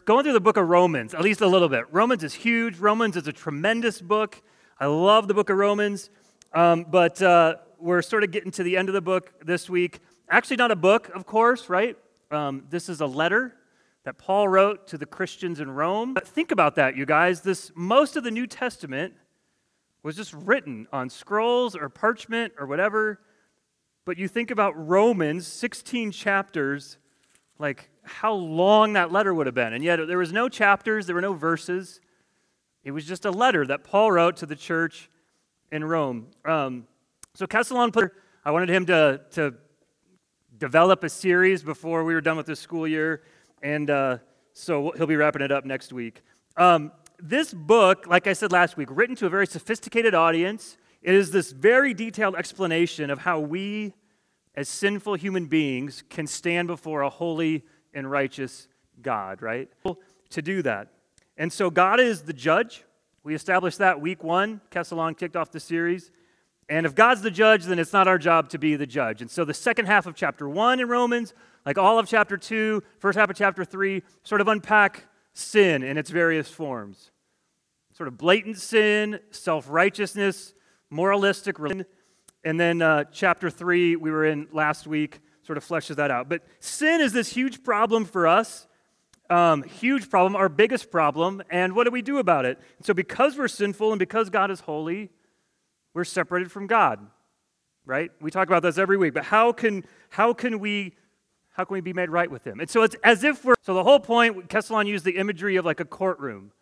going through the book of Romans, at least a little bit. Romans is huge. Romans is a tremendous book. I love the book of Romans. Um, but uh, we're sort of getting to the end of the book this week. Actually, not a book, of course, right? Um, this is a letter that Paul wrote to the Christians in Rome. But think about that, you guys. This most of the New Testament was just written on scrolls or parchment or whatever. But you think about Romans, 16 chapters, like how long that letter would have been. And yet there was no chapters, there were no verses. It was just a letter that Paul wrote to the church in Rome. Um, so Kesselon, I wanted him to, to develop a series before we were done with this school year. And uh, so he'll be wrapping it up next week. Um, this book, like I said last week, written to a very sophisticated audience, it is this very detailed explanation of how we, as sinful human beings, can stand before a holy and righteous God, right? To do that. And so God is the judge. We established that week one. Kesselon kicked off the series. And if God's the judge, then it's not our job to be the judge. And so the second half of chapter one in Romans, like all of chapter two, first half of chapter three, sort of unpack sin in its various forms. Sort of blatant sin, self righteousness, moralistic religion. And then uh, chapter three, we were in last week, sort of fleshes that out. But sin is this huge problem for us. Um, huge problem, our biggest problem. And what do we do about it? So, because we're sinful and because God is holy, we're separated from God, right? We talk about this every week. But how can, how can we how can we be made right with him? And so it's as if we're so the whole point, Kesselon used the imagery of like a courtroom.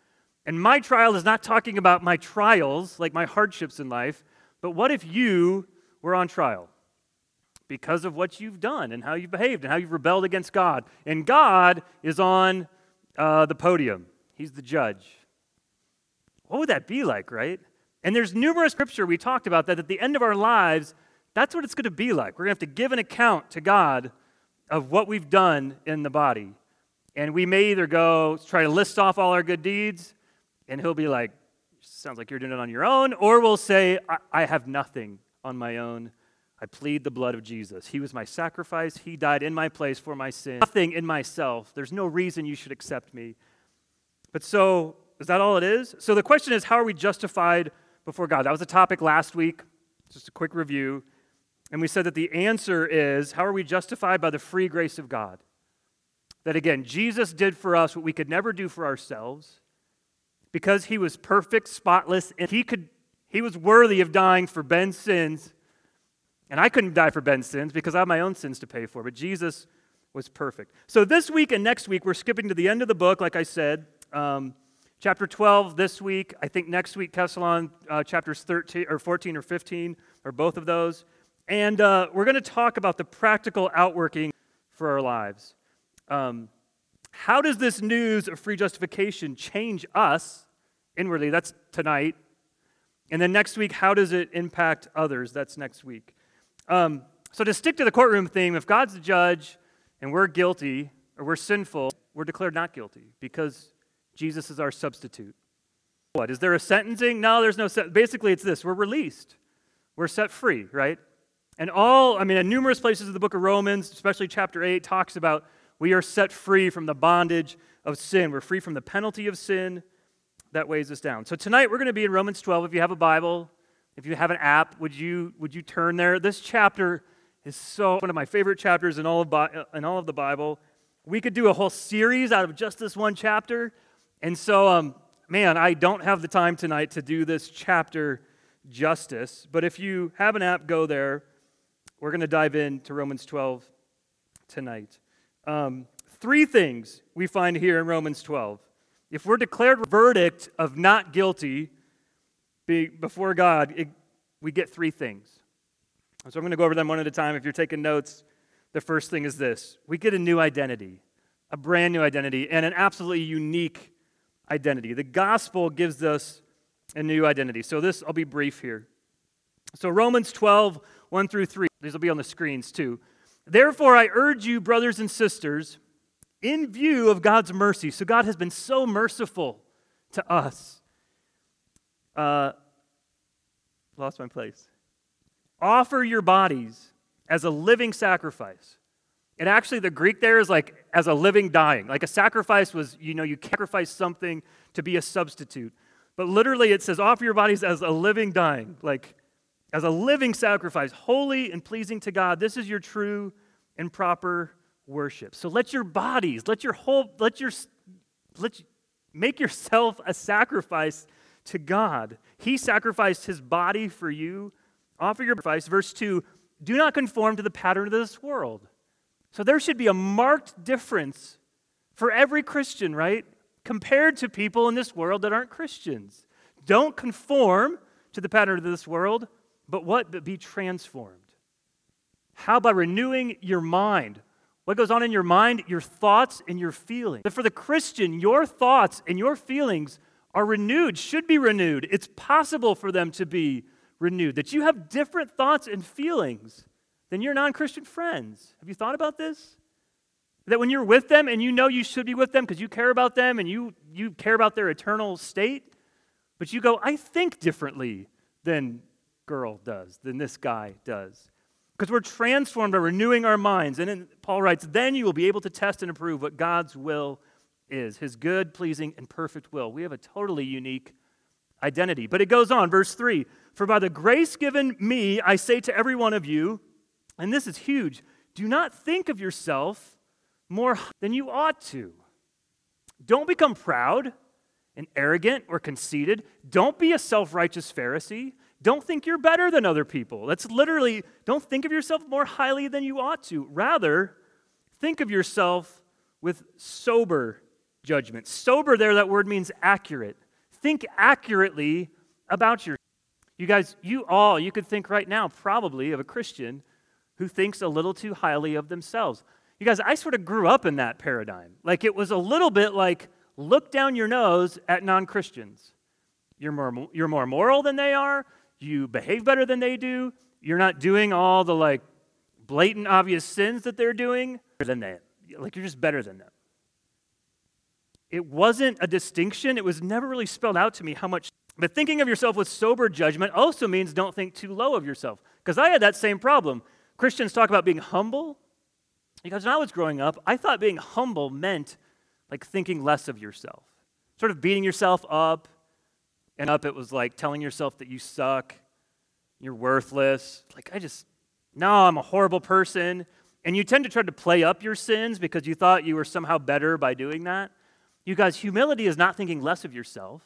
And my trial is not talking about my trials, like my hardships in life, but what if you were on trial? Because of what you've done and how you've behaved and how you've rebelled against God. And God is on uh, the podium, He's the judge. What would that be like, right? And there's numerous scripture we talked about that at the end of our lives, that's what it's going to be like. We're going to have to give an account to God of what we've done in the body. And we may either go try to list off all our good deeds, and he'll be like, sounds like you're doing it on your own, or we'll say, I, I have nothing on my own. I plead the blood of Jesus. He was my sacrifice. He died in my place for my sin. Nothing in myself. There's no reason you should accept me. But so, is that all it is? So the question is, how are we justified before God? That was a topic last week. Just a quick review. And we said that the answer is how are we justified by the free grace of God? That again, Jesus did for us what we could never do for ourselves because he was perfect, spotless, and he could he was worthy of dying for Ben's sins. And I couldn't die for Ben's sins because I have my own sins to pay for, but Jesus was perfect. So this week and next week, we're skipping to the end of the book, like I said. Um, chapter 12 this week. I think next week, Kesselon, uh, chapters 13 or 14 or 15, or both of those. And uh, we're going to talk about the practical outworking for our lives. Um, how does this news of free justification change us inwardly? That's tonight. And then next week, how does it impact others? That's next week. Um, so, to stick to the courtroom theme, if God's the judge and we're guilty or we're sinful, we're declared not guilty because Jesus is our substitute. What? Is there a sentencing? No, there's no. Basically, it's this we're released, we're set free, right? And all, I mean, in numerous places of the book of Romans, especially chapter 8, talks about we are set free from the bondage of sin. We're free from the penalty of sin that weighs us down. So tonight we're going to be in Romans 12. If you have a Bible, if you have an app, would you, would you turn there? This chapter is so one of my favorite chapters in all, of, in all of the Bible. We could do a whole series out of just this one chapter. And so, um, man, I don't have the time tonight to do this chapter justice. But if you have an app, go there. We're going to dive into Romans 12 tonight. Um, three things we find here in Romans 12. If we're declared verdict of not guilty before God, it, we get three things. So I'm going to go over them one at a time. If you're taking notes, the first thing is this we get a new identity, a brand new identity, and an absolutely unique identity. The gospel gives us a new identity. So this, I'll be brief here. So Romans 12, 1 through 3. These will be on the screens too. Therefore, I urge you, brothers and sisters, in view of God's mercy. So, God has been so merciful to us. Uh, lost my place. Offer your bodies as a living sacrifice. And actually, the Greek there is like as a living dying. Like a sacrifice was, you know, you sacrifice something to be a substitute. But literally, it says, offer your bodies as a living dying, like as a living sacrifice, holy and pleasing to God. This is your true and proper worship. So let your bodies, let your whole, let your, let make yourself a sacrifice to God. He sacrificed his body for you. Offer your sacrifice. Verse 2 do not conform to the pattern of this world. So there should be a marked difference for every Christian, right? Compared to people in this world that aren't Christians. Don't conform to the pattern of this world, but what? But be transformed. How? By renewing your mind. What goes on in your mind? Your thoughts and your feelings. But for the Christian, your thoughts and your feelings are renewed, should be renewed. It's possible for them to be renewed. That you have different thoughts and feelings than your non Christian friends. Have you thought about this? That when you're with them and you know you should be with them because you care about them and you, you care about their eternal state, but you go, I think differently than girl does, than this guy does. Because we're transformed by renewing our minds. And then Paul writes, then you will be able to test and approve what God's will is his good, pleasing, and perfect will. We have a totally unique identity. But it goes on, verse 3 For by the grace given me, I say to every one of you, and this is huge, do not think of yourself more than you ought to. Don't become proud and arrogant or conceited. Don't be a self righteous Pharisee. Don't think you're better than other people. That's literally, don't think of yourself more highly than you ought to. Rather, think of yourself with sober judgment. Sober, there, that word means accurate. Think accurately about your. You guys, you all, you could think right now probably of a Christian who thinks a little too highly of themselves. You guys, I sort of grew up in that paradigm. Like it was a little bit like look down your nose at non Christians. You're more, you're more moral than they are. You behave better than they do. You're not doing all the like blatant, obvious sins that they're doing than they. Like you're just better than them. It wasn't a distinction. It was never really spelled out to me how much. But thinking of yourself with sober judgment also means don't think too low of yourself. Because I had that same problem. Christians talk about being humble. Because when I was growing up, I thought being humble meant like thinking less of yourself, sort of beating yourself up. And up, it was like telling yourself that you suck, you're worthless. Like, I just, no, I'm a horrible person. And you tend to try to play up your sins because you thought you were somehow better by doing that. You guys, humility is not thinking less of yourself.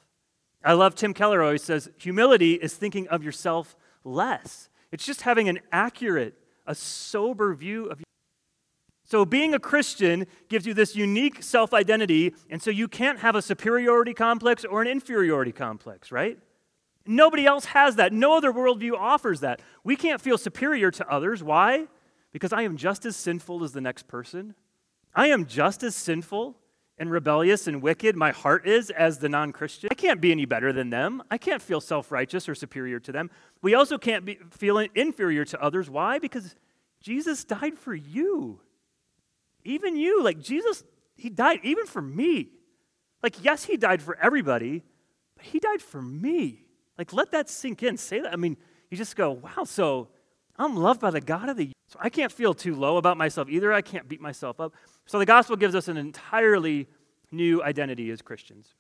I love Tim Keller always says humility is thinking of yourself less. It's just having an accurate, a sober view of so, being a Christian gives you this unique self identity, and so you can't have a superiority complex or an inferiority complex, right? Nobody else has that. No other worldview offers that. We can't feel superior to others. Why? Because I am just as sinful as the next person. I am just as sinful and rebellious and wicked my heart is as the non Christian. I can't be any better than them. I can't feel self righteous or superior to them. We also can't be, feel inferior to others. Why? Because Jesus died for you. Even you. Like Jesus, He died even for me. Like, yes, He died for everybody, but He died for me. Like, let that sink in. Say that. I mean, you just go, wow, so I'm loved by the God of the so I can't feel too low about myself either. I can't beat myself up. So the gospel gives us an entirely new identity as Christians.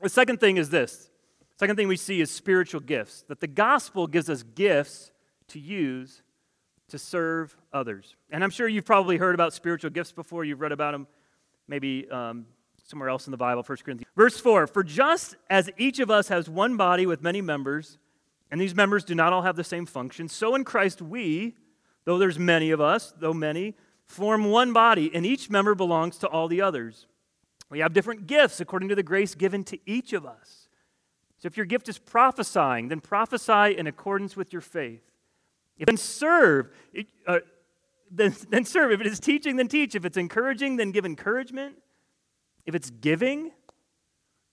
The second thing is this. Second thing we see is spiritual gifts. That the gospel gives us gifts to use to serve others. And I'm sure you've probably heard about spiritual gifts before. You've read about them maybe um, somewhere else in the Bible, 1 Corinthians. Verse 4 For just as each of us has one body with many members, and these members do not all have the same function. So in Christ, we, though there's many of us, though many, form one body, and each member belongs to all the others. We have different gifts according to the grace given to each of us. So if your gift is prophesying, then prophesy in accordance with your faith. If then serve, uh, then, then serve. If it is teaching, then teach. If it's encouraging, then give encouragement. If it's giving,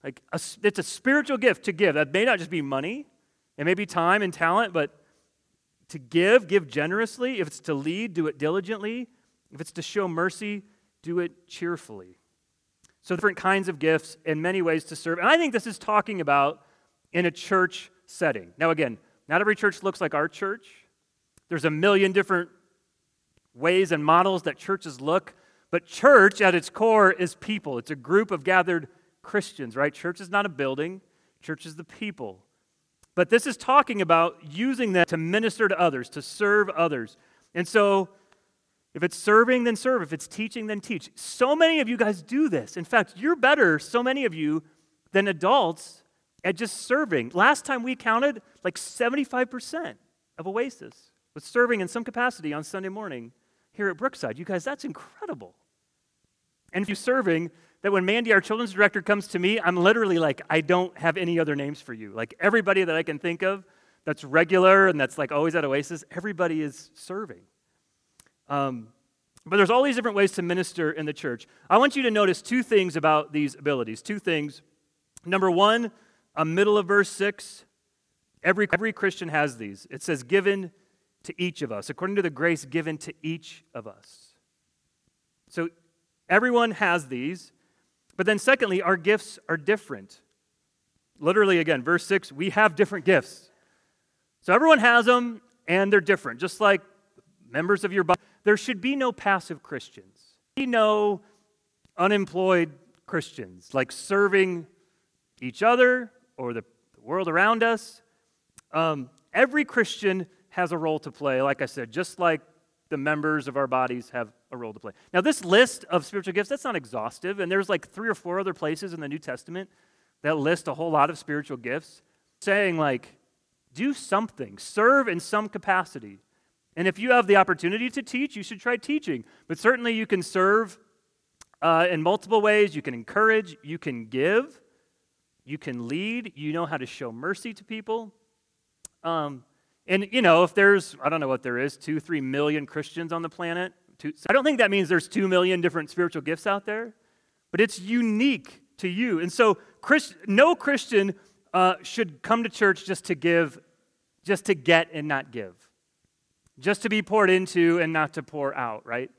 like a, it's a spiritual gift to give. That may not just be money, it may be time and talent, but to give, give generously. If it's to lead, do it diligently. If it's to show mercy, do it cheerfully. So, different kinds of gifts and many ways to serve. And I think this is talking about in a church setting. Now, again, not every church looks like our church. There's a million different ways and models that churches look. But church at its core is people, it's a group of gathered Christians, right? Church is not a building, church is the people. But this is talking about using them to minister to others, to serve others. And so, if it's serving, then serve. If it's teaching, then teach. So many of you guys do this. In fact, you're better, so many of you, than adults at just serving. Last time we counted, like 75% of Oasis was serving in some capacity on Sunday morning here at Brookside. You guys, that's incredible. And if you're serving, that when Mandy, our children's director, comes to me, I'm literally like, I don't have any other names for you. Like everybody that I can think of that's regular and that's like always at Oasis, everybody is serving. Um, but there's all these different ways to minister in the church. I want you to notice two things about these abilities. Two things. Number one, a middle of verse 6, every, every Christian has these. It says, given to each of us, according to the grace given to each of us. So everyone has these. But then, secondly, our gifts are different. Literally, again, verse 6, we have different gifts. So everyone has them, and they're different. Just like members of your body, there should be no passive Christians. Be no unemployed Christians, like serving each other or the world around us. Um, every Christian has a role to play, like I said, just like the members of our bodies have a role to play. Now, this list of spiritual gifts, that's not exhaustive, and there's like three or four other places in the New Testament that list a whole lot of spiritual gifts, saying, like, do something, serve in some capacity. And if you have the opportunity to teach, you should try teaching. But certainly you can serve uh, in multiple ways. You can encourage, you can give, you can lead, you know how to show mercy to people. Um, and, you know, if there's, I don't know what there is, two, three million Christians on the planet, two, I don't think that means there's two million different spiritual gifts out there, but it's unique to you. And so, Christ, no Christian uh, should come to church just to give, just to get and not give, just to be poured into and not to pour out, right?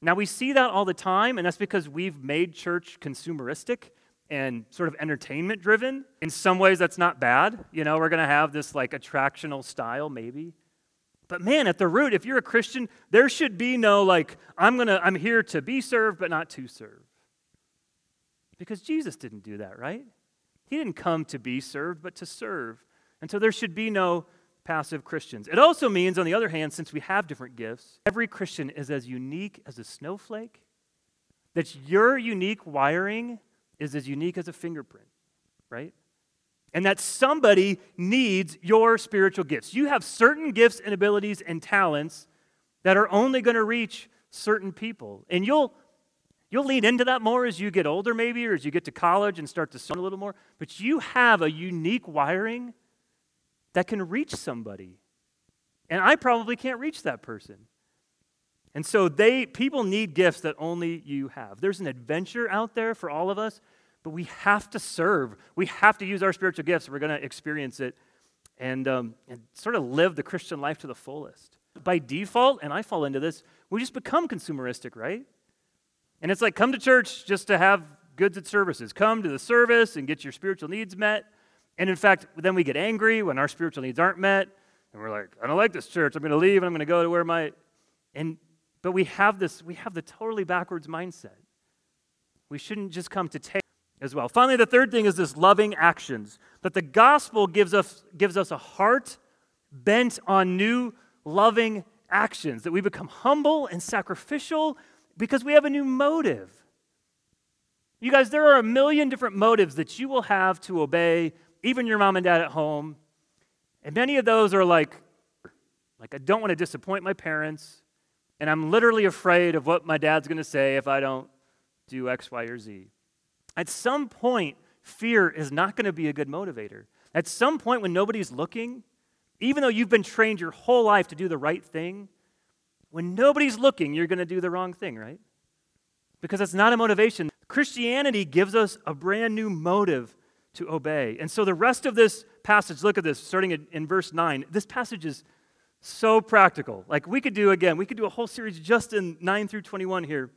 Now, we see that all the time, and that's because we've made church consumeristic and sort of entertainment driven. In some ways, that's not bad. You know, we're going to have this like attractional style, maybe. But man, at the root, if you're a Christian, there should be no like, I'm going to, I'm here to be served, but not to serve. Because Jesus didn't do that, right? He didn't come to be served, but to serve. And so there should be no passive Christians. It also means, on the other hand, since we have different gifts, every Christian is as unique as a snowflake, that your unique wiring is as unique as a fingerprint, right? And that somebody needs your spiritual gifts. You have certain gifts and abilities and talents that are only going to reach certain people. And you'll you'll lean into that more as you get older maybe or as you get to college and start to sound a little more, but you have a unique wiring that can reach somebody. And I probably can't reach that person. And so they people need gifts that only you have. There's an adventure out there for all of us, but we have to serve. We have to use our spiritual gifts if we're going to experience it and, um, and sort of live the Christian life to the fullest. By default, and I fall into this, we just become consumeristic, right? And it's like come to church just to have goods and services. Come to the service and get your spiritual needs met. And in fact, then we get angry when our spiritual needs aren't met. And we're like, I don't like this church. I'm going to leave and I'm going to go to where my and but we have this, we have the totally backwards mindset. We shouldn't just come to take as well. Finally, the third thing is this loving actions. That the gospel gives us, gives us a heart bent on new loving actions, that we become humble and sacrificial because we have a new motive. You guys, there are a million different motives that you will have to obey, even your mom and dad at home. And many of those are like, like I don't want to disappoint my parents. And I'm literally afraid of what my dad's going to say if I don't do X, Y, or Z. At some point, fear is not going to be a good motivator. At some point, when nobody's looking, even though you've been trained your whole life to do the right thing, when nobody's looking, you're going to do the wrong thing, right? Because it's not a motivation. Christianity gives us a brand new motive to obey. And so the rest of this passage, look at this, starting in verse 9. This passage is so practical. Like we could do, again, we could do a whole series just in 9 through 21 here.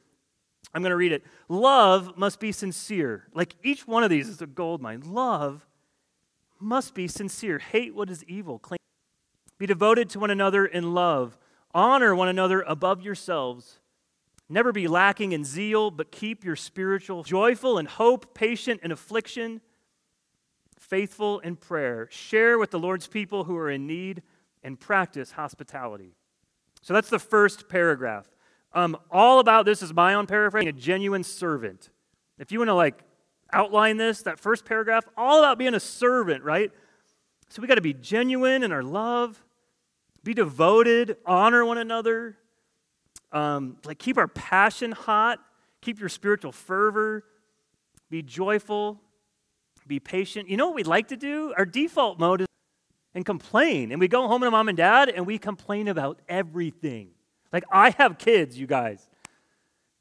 I'm going to read it. Love must be sincere. Like each one of these is a gold mine. Love must be sincere. Hate what is evil. Be devoted to one another in love. Honor one another above yourselves. Never be lacking in zeal, but keep your spiritual joyful in hope, patient in affliction, faithful in prayer. Share with the Lord's people who are in need and practice hospitality. So that's the first paragraph. Um, all about this is my own paraphrasing a genuine servant. If you want to like outline this, that first paragraph, all about being a servant, right? So we got to be genuine in our love, be devoted, honor one another, um, like keep our passion hot, keep your spiritual fervor, be joyful, be patient. You know what we like to do? Our default mode is and complain. And we go home to mom and dad and we complain about everything. Like I have kids, you guys.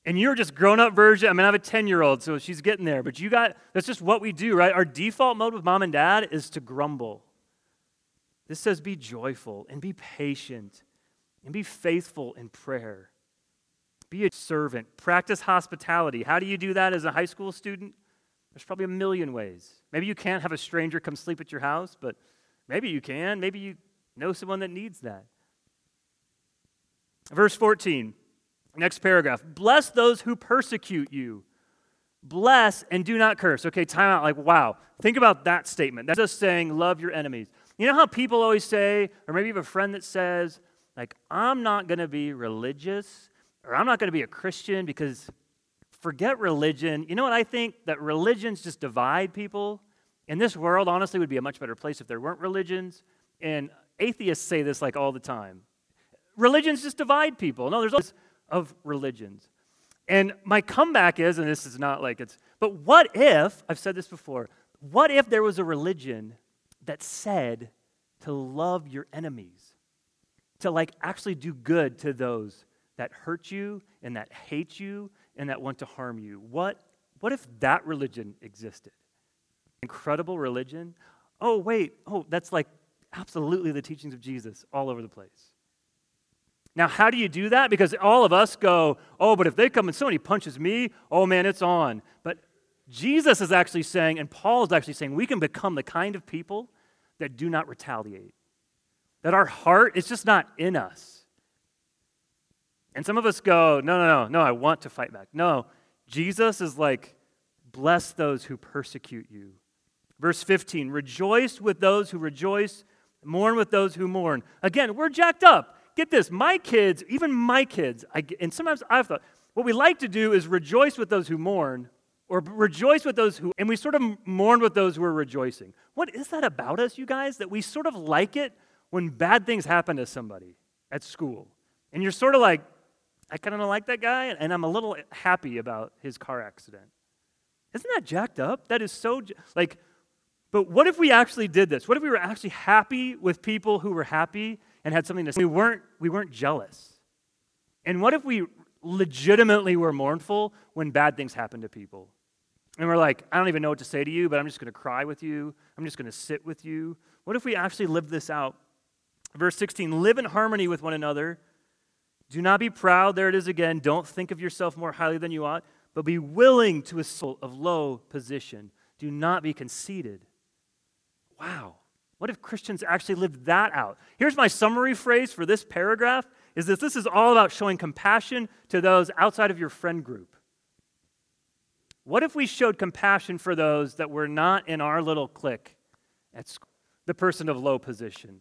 And you're just grown up version. I mean, I have a 10 year old, so she's getting there. But you got, that's just what we do, right? Our default mode with mom and dad is to grumble. This says be joyful and be patient and be faithful in prayer. Be a servant. Practice hospitality. How do you do that as a high school student? There's probably a million ways. Maybe you can't have a stranger come sleep at your house, but maybe you can. Maybe you know someone that needs that. Verse 14, next paragraph. Bless those who persecute you. Bless and do not curse. Okay, time out. Like, wow. Think about that statement. That's just saying, love your enemies. You know how people always say, or maybe you have a friend that says, like, I'm not going to be religious or I'm not going to be a Christian because forget religion. You know what I think? That religions just divide people. And this world, honestly, would be a much better place if there weren't religions. And atheists say this like all the time. Religions just divide people. No, there's all of religions. And my comeback is, and this is not like it's, but what if, I've said this before, what if there was a religion that said to love your enemies, to like actually do good to those that hurt you and that hate you and that want to harm you. What, what if that religion existed? Incredible religion. Oh, wait, oh, that's like absolutely the teachings of Jesus all over the place. Now, how do you do that? Because all of us go, oh, but if they come and somebody punches me, oh man, it's on. But Jesus is actually saying, and Paul is actually saying, we can become the kind of people that do not retaliate. That our heart is just not in us. And some of us go, no, no, no, no, I want to fight back. No, Jesus is like, bless those who persecute you. Verse 15, rejoice with those who rejoice, mourn with those who mourn. Again, we're jacked up. Get this, my kids, even my kids, I, and sometimes I've thought, what we like to do is rejoice with those who mourn, or rejoice with those who, and we sort of mourn with those who are rejoicing. What is that about us, you guys, that we sort of like it when bad things happen to somebody at school? And you're sort of like, I kind of don't like that guy, and I'm a little happy about his car accident. Isn't that jacked up? That is so, like, but what if we actually did this? What if we were actually happy with people who were happy and had something to say? We weren't, we weren't jealous. And what if we legitimately were mournful when bad things happen to people? And we're like, I don't even know what to say to you, but I'm just going to cry with you. I'm just going to sit with you. What if we actually lived this out? Verse 16 live in harmony with one another. Do not be proud. There it is again. Don't think of yourself more highly than you ought, but be willing to a soul of low position. Do not be conceited. Wow. What if Christians actually lived that out? Here's my summary phrase for this paragraph is that this is all about showing compassion to those outside of your friend group. What if we showed compassion for those that were not in our little clique at school? The person of low position.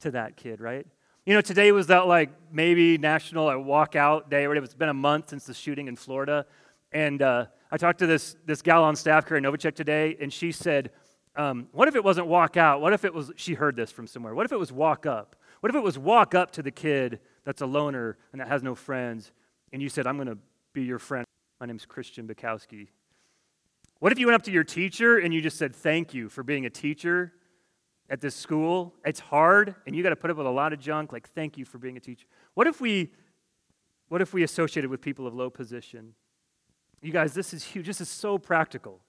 To that kid, right? You know, today was that like maybe national uh, walkout day or. It's been a month since the shooting in Florida. And uh, I talked to this, this gal on staff, Karen Novacek, today, and she said, um, What if it wasn't walk out? What if it was, she heard this from somewhere. What if it was walk up? What if it was walk up to the kid that's a loner and that has no friends, and you said, I'm going to be your friend? My name's Christian Bukowski. What if you went up to your teacher and you just said, Thank you for being a teacher at this school? It's hard and you got to put up with a lot of junk. Like, thank you for being a teacher. What if we what if we associated with people of low position? You guys, this is huge. This is so practical.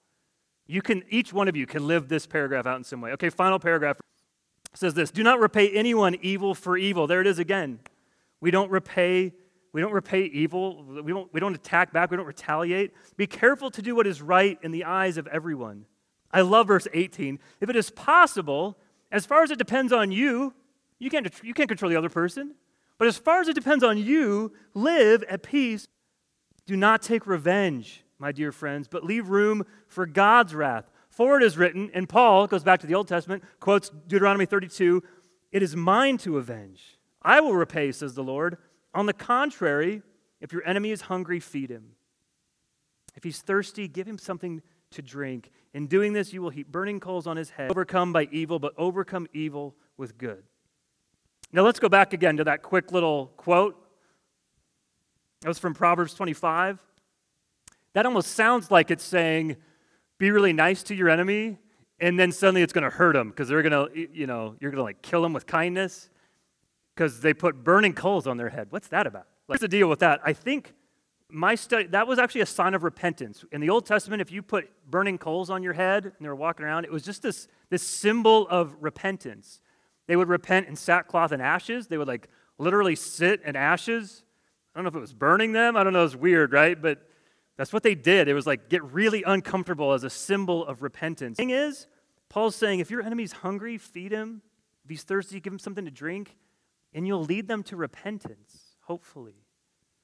You can each one of you can live this paragraph out in some way. Okay, final paragraph says this Do not repay anyone evil for evil. There it is again. We don't repay we don't repay evil. We don't, we don't attack back. We don't retaliate. Be careful to do what is right in the eyes of everyone. I love verse 18. If it is possible, as far as it depends on you, you can't, you can't control the other person. But as far as it depends on you, live at peace. Do not take revenge, my dear friends, but leave room for God's wrath. For it is written, and Paul goes back to the Old Testament, quotes Deuteronomy 32 It is mine to avenge. I will repay, says the Lord. On the contrary, if your enemy is hungry, feed him. If he's thirsty, give him something to drink. In doing this, you will heap burning coals on his head. Overcome by evil, but overcome evil with good. Now let's go back again to that quick little quote. That was from Proverbs 25. That almost sounds like it's saying, be really nice to your enemy, and then suddenly it's going to hurt them because they're going to, you know, you're going to like kill them with kindness because they put burning coals on their head. What's that about? What's the deal with that? I think my study, that was actually a sign of repentance. In the Old Testament, if you put burning coals on your head and they were walking around, it was just this, this symbol of repentance. They would repent in sackcloth and ashes. They would like literally sit in ashes. I don't know if it was burning them. I don't know. It's weird, right? But that's what they did. It was like get really uncomfortable as a symbol of repentance. The thing is, Paul's saying if your enemy's hungry, feed him. If he's thirsty, give him something to drink, and you'll lead them to repentance, hopefully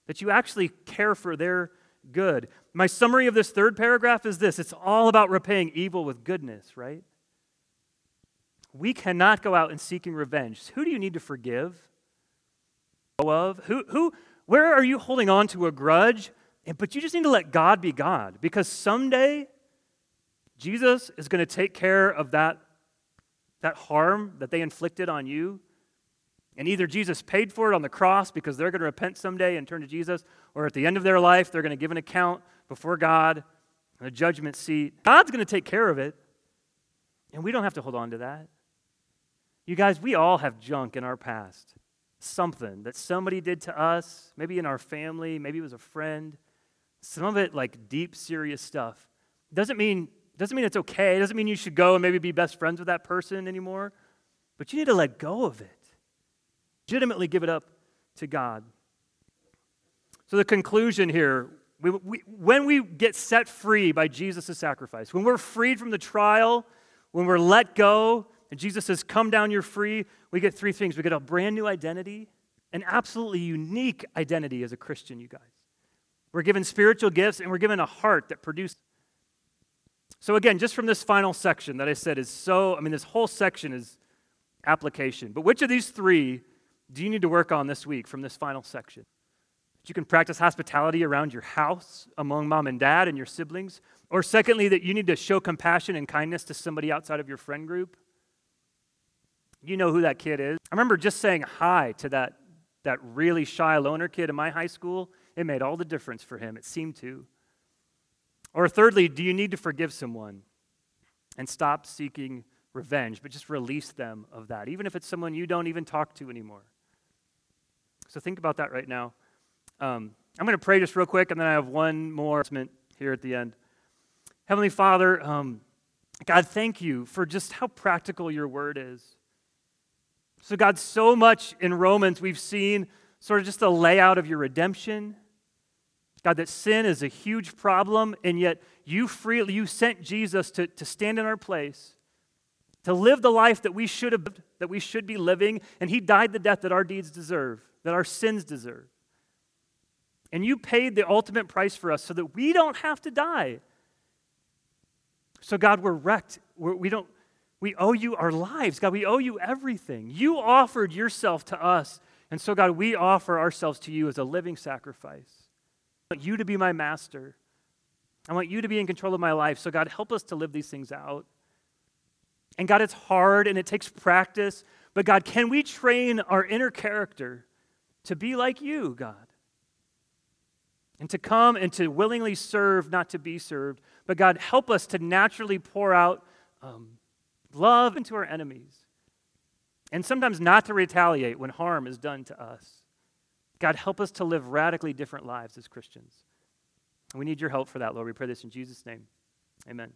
that you actually care for their good. My summary of this third paragraph is this it's all about repaying evil with goodness, right? We cannot go out and seeking revenge. Who do you need to forgive? Of who who where are you holding on to a grudge? But you just need to let God be God because someday Jesus is going to take care of that, that harm that they inflicted on you and either Jesus paid for it on the cross because they're going to repent someday and turn to Jesus, or at the end of their life, they're going to give an account before God in a judgment seat. God's going to take care of it, and we don't have to hold on to that. You guys, we all have junk in our past. Something that somebody did to us, maybe in our family, maybe it was a friend. Some of it like deep, serious stuff. Doesn't mean, doesn't mean it's okay. Doesn't mean you should go and maybe be best friends with that person anymore. But you need to let go of it legitimately give it up to God. So, the conclusion here we, we, when we get set free by Jesus' sacrifice, when we're freed from the trial, when we're let go, and Jesus says, Come down, you're free, we get three things. We get a brand new identity, an absolutely unique identity as a Christian, you guys. We're given spiritual gifts, and we're given a heart that produces. So, again, just from this final section that I said is so, I mean, this whole section is application. But which of these three do you need to work on this week from this final section? That you can practice hospitality around your house among mom and dad and your siblings. Or, secondly, that you need to show compassion and kindness to somebody outside of your friend group. You know who that kid is. I remember just saying hi to that, that really shy loner kid in my high school. It made all the difference for him, it seemed to. Or, thirdly, do you need to forgive someone and stop seeking revenge, but just release them of that, even if it's someone you don't even talk to anymore? So think about that right now. Um, I'm going to pray just real quick, and then I have one more announcement here at the end. Heavenly Father, um, God, thank you for just how practical your word is. So, God, so much in Romans we've seen sort of just a layout of your redemption. God, that sin is a huge problem, and yet you freely you sent Jesus to, to stand in our place, to live the life that we should have that we should be living, and he died the death that our deeds deserve that our sins deserve. And you paid the ultimate price for us so that we don't have to die. So, God, we're wrecked. We're, we don't, we owe you our lives. God, we owe you everything. You offered yourself to us. And so, God, we offer ourselves to you as a living sacrifice. I want you to be my master. I want you to be in control of my life. So, God, help us to live these things out. And God, it's hard and it takes practice. But, God, can we train our inner character to be like you, God. And to come and to willingly serve, not to be served. But God, help us to naturally pour out um, love into our enemies. And sometimes not to retaliate when harm is done to us. God, help us to live radically different lives as Christians. And we need your help for that, Lord. We pray this in Jesus' name. Amen.